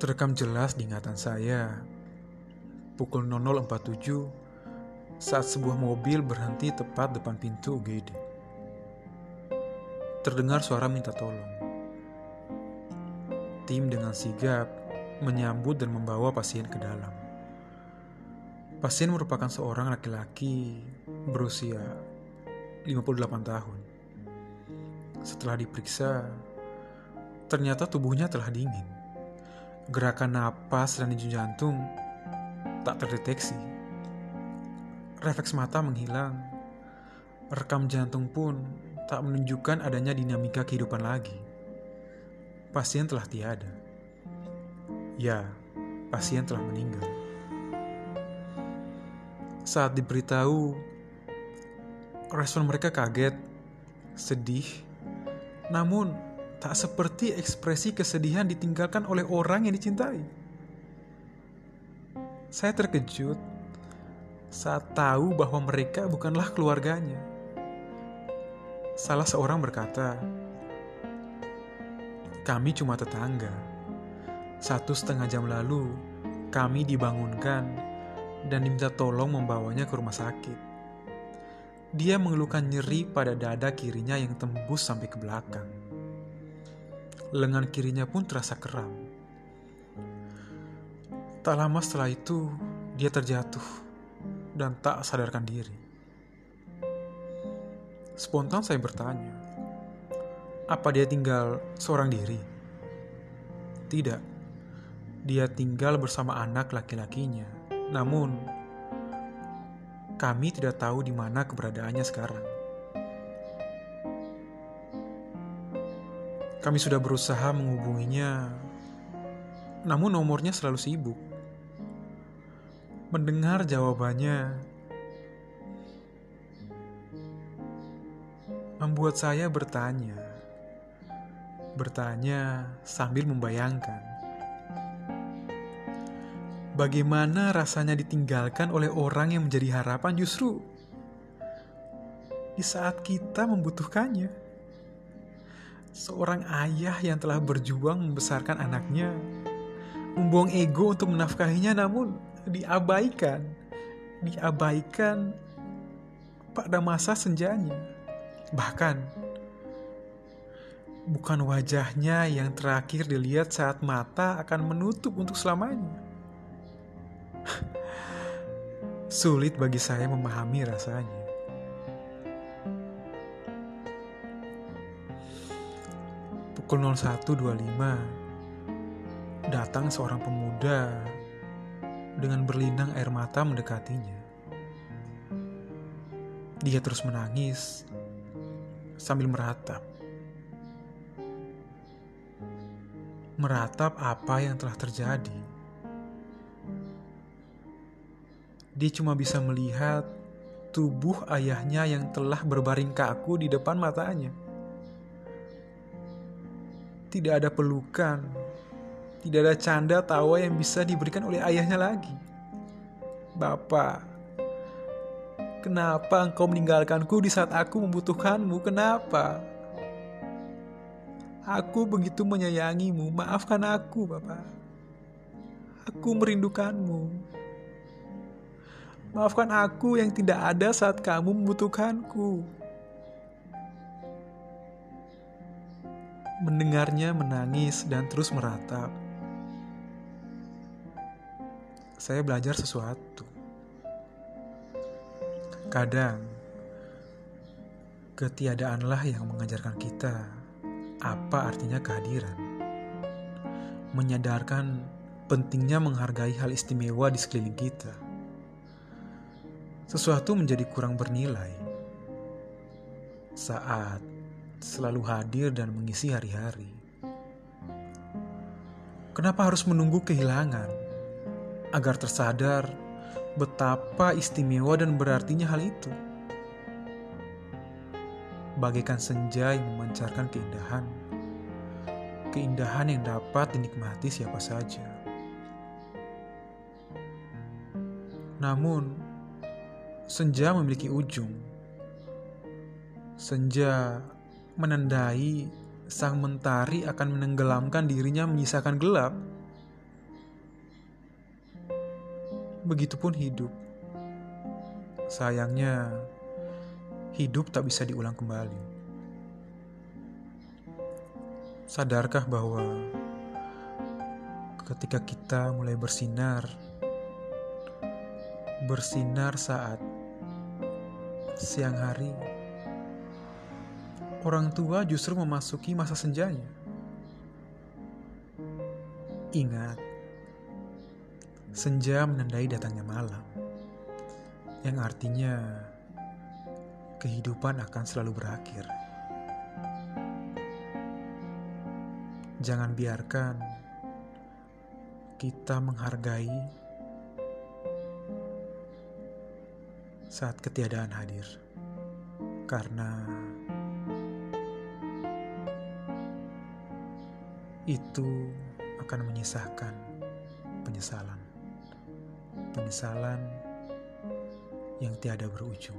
Terekam jelas di ingatan saya pukul 00.47 saat sebuah mobil berhenti tepat depan pintu UGD. Terdengar suara minta tolong. Tim dengan sigap menyambut dan membawa pasien ke dalam. Pasien merupakan seorang laki-laki berusia 58 tahun. Setelah diperiksa, ternyata tubuhnya telah dingin. Gerakan napas dan denyut jantung tak terdeteksi. Refleks mata menghilang. Rekam jantung pun tak menunjukkan adanya dinamika kehidupan lagi. Pasien telah tiada. Ya, pasien telah meninggal. Saat diberitahu, respon mereka kaget, sedih, namun tak seperti ekspresi kesedihan ditinggalkan oleh orang yang dicintai. Saya terkejut saat tahu bahwa mereka bukanlah keluarganya. Salah seorang berkata, "Kami cuma tetangga." Satu setengah jam lalu, kami dibangunkan dan diminta tolong membawanya ke rumah sakit. Dia mengeluhkan nyeri pada dada kirinya yang tembus sampai ke belakang. Lengan kirinya pun terasa keram. Tak lama setelah itu, dia terjatuh dan tak sadarkan diri. Spontan saya bertanya, apa dia tinggal seorang diri? Tidak, dia tinggal bersama anak laki-lakinya. Namun, kami tidak tahu di mana keberadaannya sekarang. Kami sudah berusaha menghubunginya, namun nomornya selalu sibuk. Mendengar jawabannya membuat saya bertanya, bertanya sambil membayangkan Bagaimana rasanya ditinggalkan oleh orang yang menjadi harapan justru di saat kita membutuhkannya? Seorang ayah yang telah berjuang membesarkan anaknya, membuang ego untuk menafkahinya namun diabaikan, diabaikan pada masa senjanya. Bahkan bukan wajahnya yang terakhir dilihat saat mata akan menutup untuk selamanya. Sulit bagi saya memahami rasanya. Pukul 01.25 datang seorang pemuda dengan berlinang air mata mendekatinya. Dia terus menangis sambil meratap. Meratap apa yang telah terjadi Dia cuma bisa melihat tubuh ayahnya yang telah berbaring kaku di depan matanya. Tidak ada pelukan, tidak ada canda tawa yang bisa diberikan oleh ayahnya lagi. Bapak, kenapa engkau meninggalkanku di saat aku membutuhkanmu? Kenapa? Aku begitu menyayangimu, maafkan aku, Bapak. Aku merindukanmu. Maafkan aku yang tidak ada saat kamu membutuhkanku. Mendengarnya menangis dan terus meratap. Saya belajar sesuatu. Kadang, ketiadaanlah yang mengajarkan kita apa artinya kehadiran. Menyadarkan pentingnya menghargai hal istimewa di sekeliling kita sesuatu menjadi kurang bernilai saat selalu hadir dan mengisi hari-hari. Kenapa harus menunggu kehilangan agar tersadar betapa istimewa dan berartinya hal itu? Bagaikan senja yang memancarkan keindahan, keindahan yang dapat dinikmati siapa saja. Namun, senja memiliki ujung. Senja menandai sang mentari akan menenggelamkan dirinya menyisakan gelap. begitupun hidup. Sayangnya, hidup tak bisa diulang kembali. Sadarkah bahwa ketika kita mulai bersinar, bersinar saat siang hari, orang tua justru memasuki masa senjanya. Ingat, senja menandai datangnya malam, yang artinya kehidupan akan selalu berakhir. Jangan biarkan kita menghargai saat ketiadaan hadir, karena itu akan menyisakan penyesalan, penyesalan yang tiada berujung.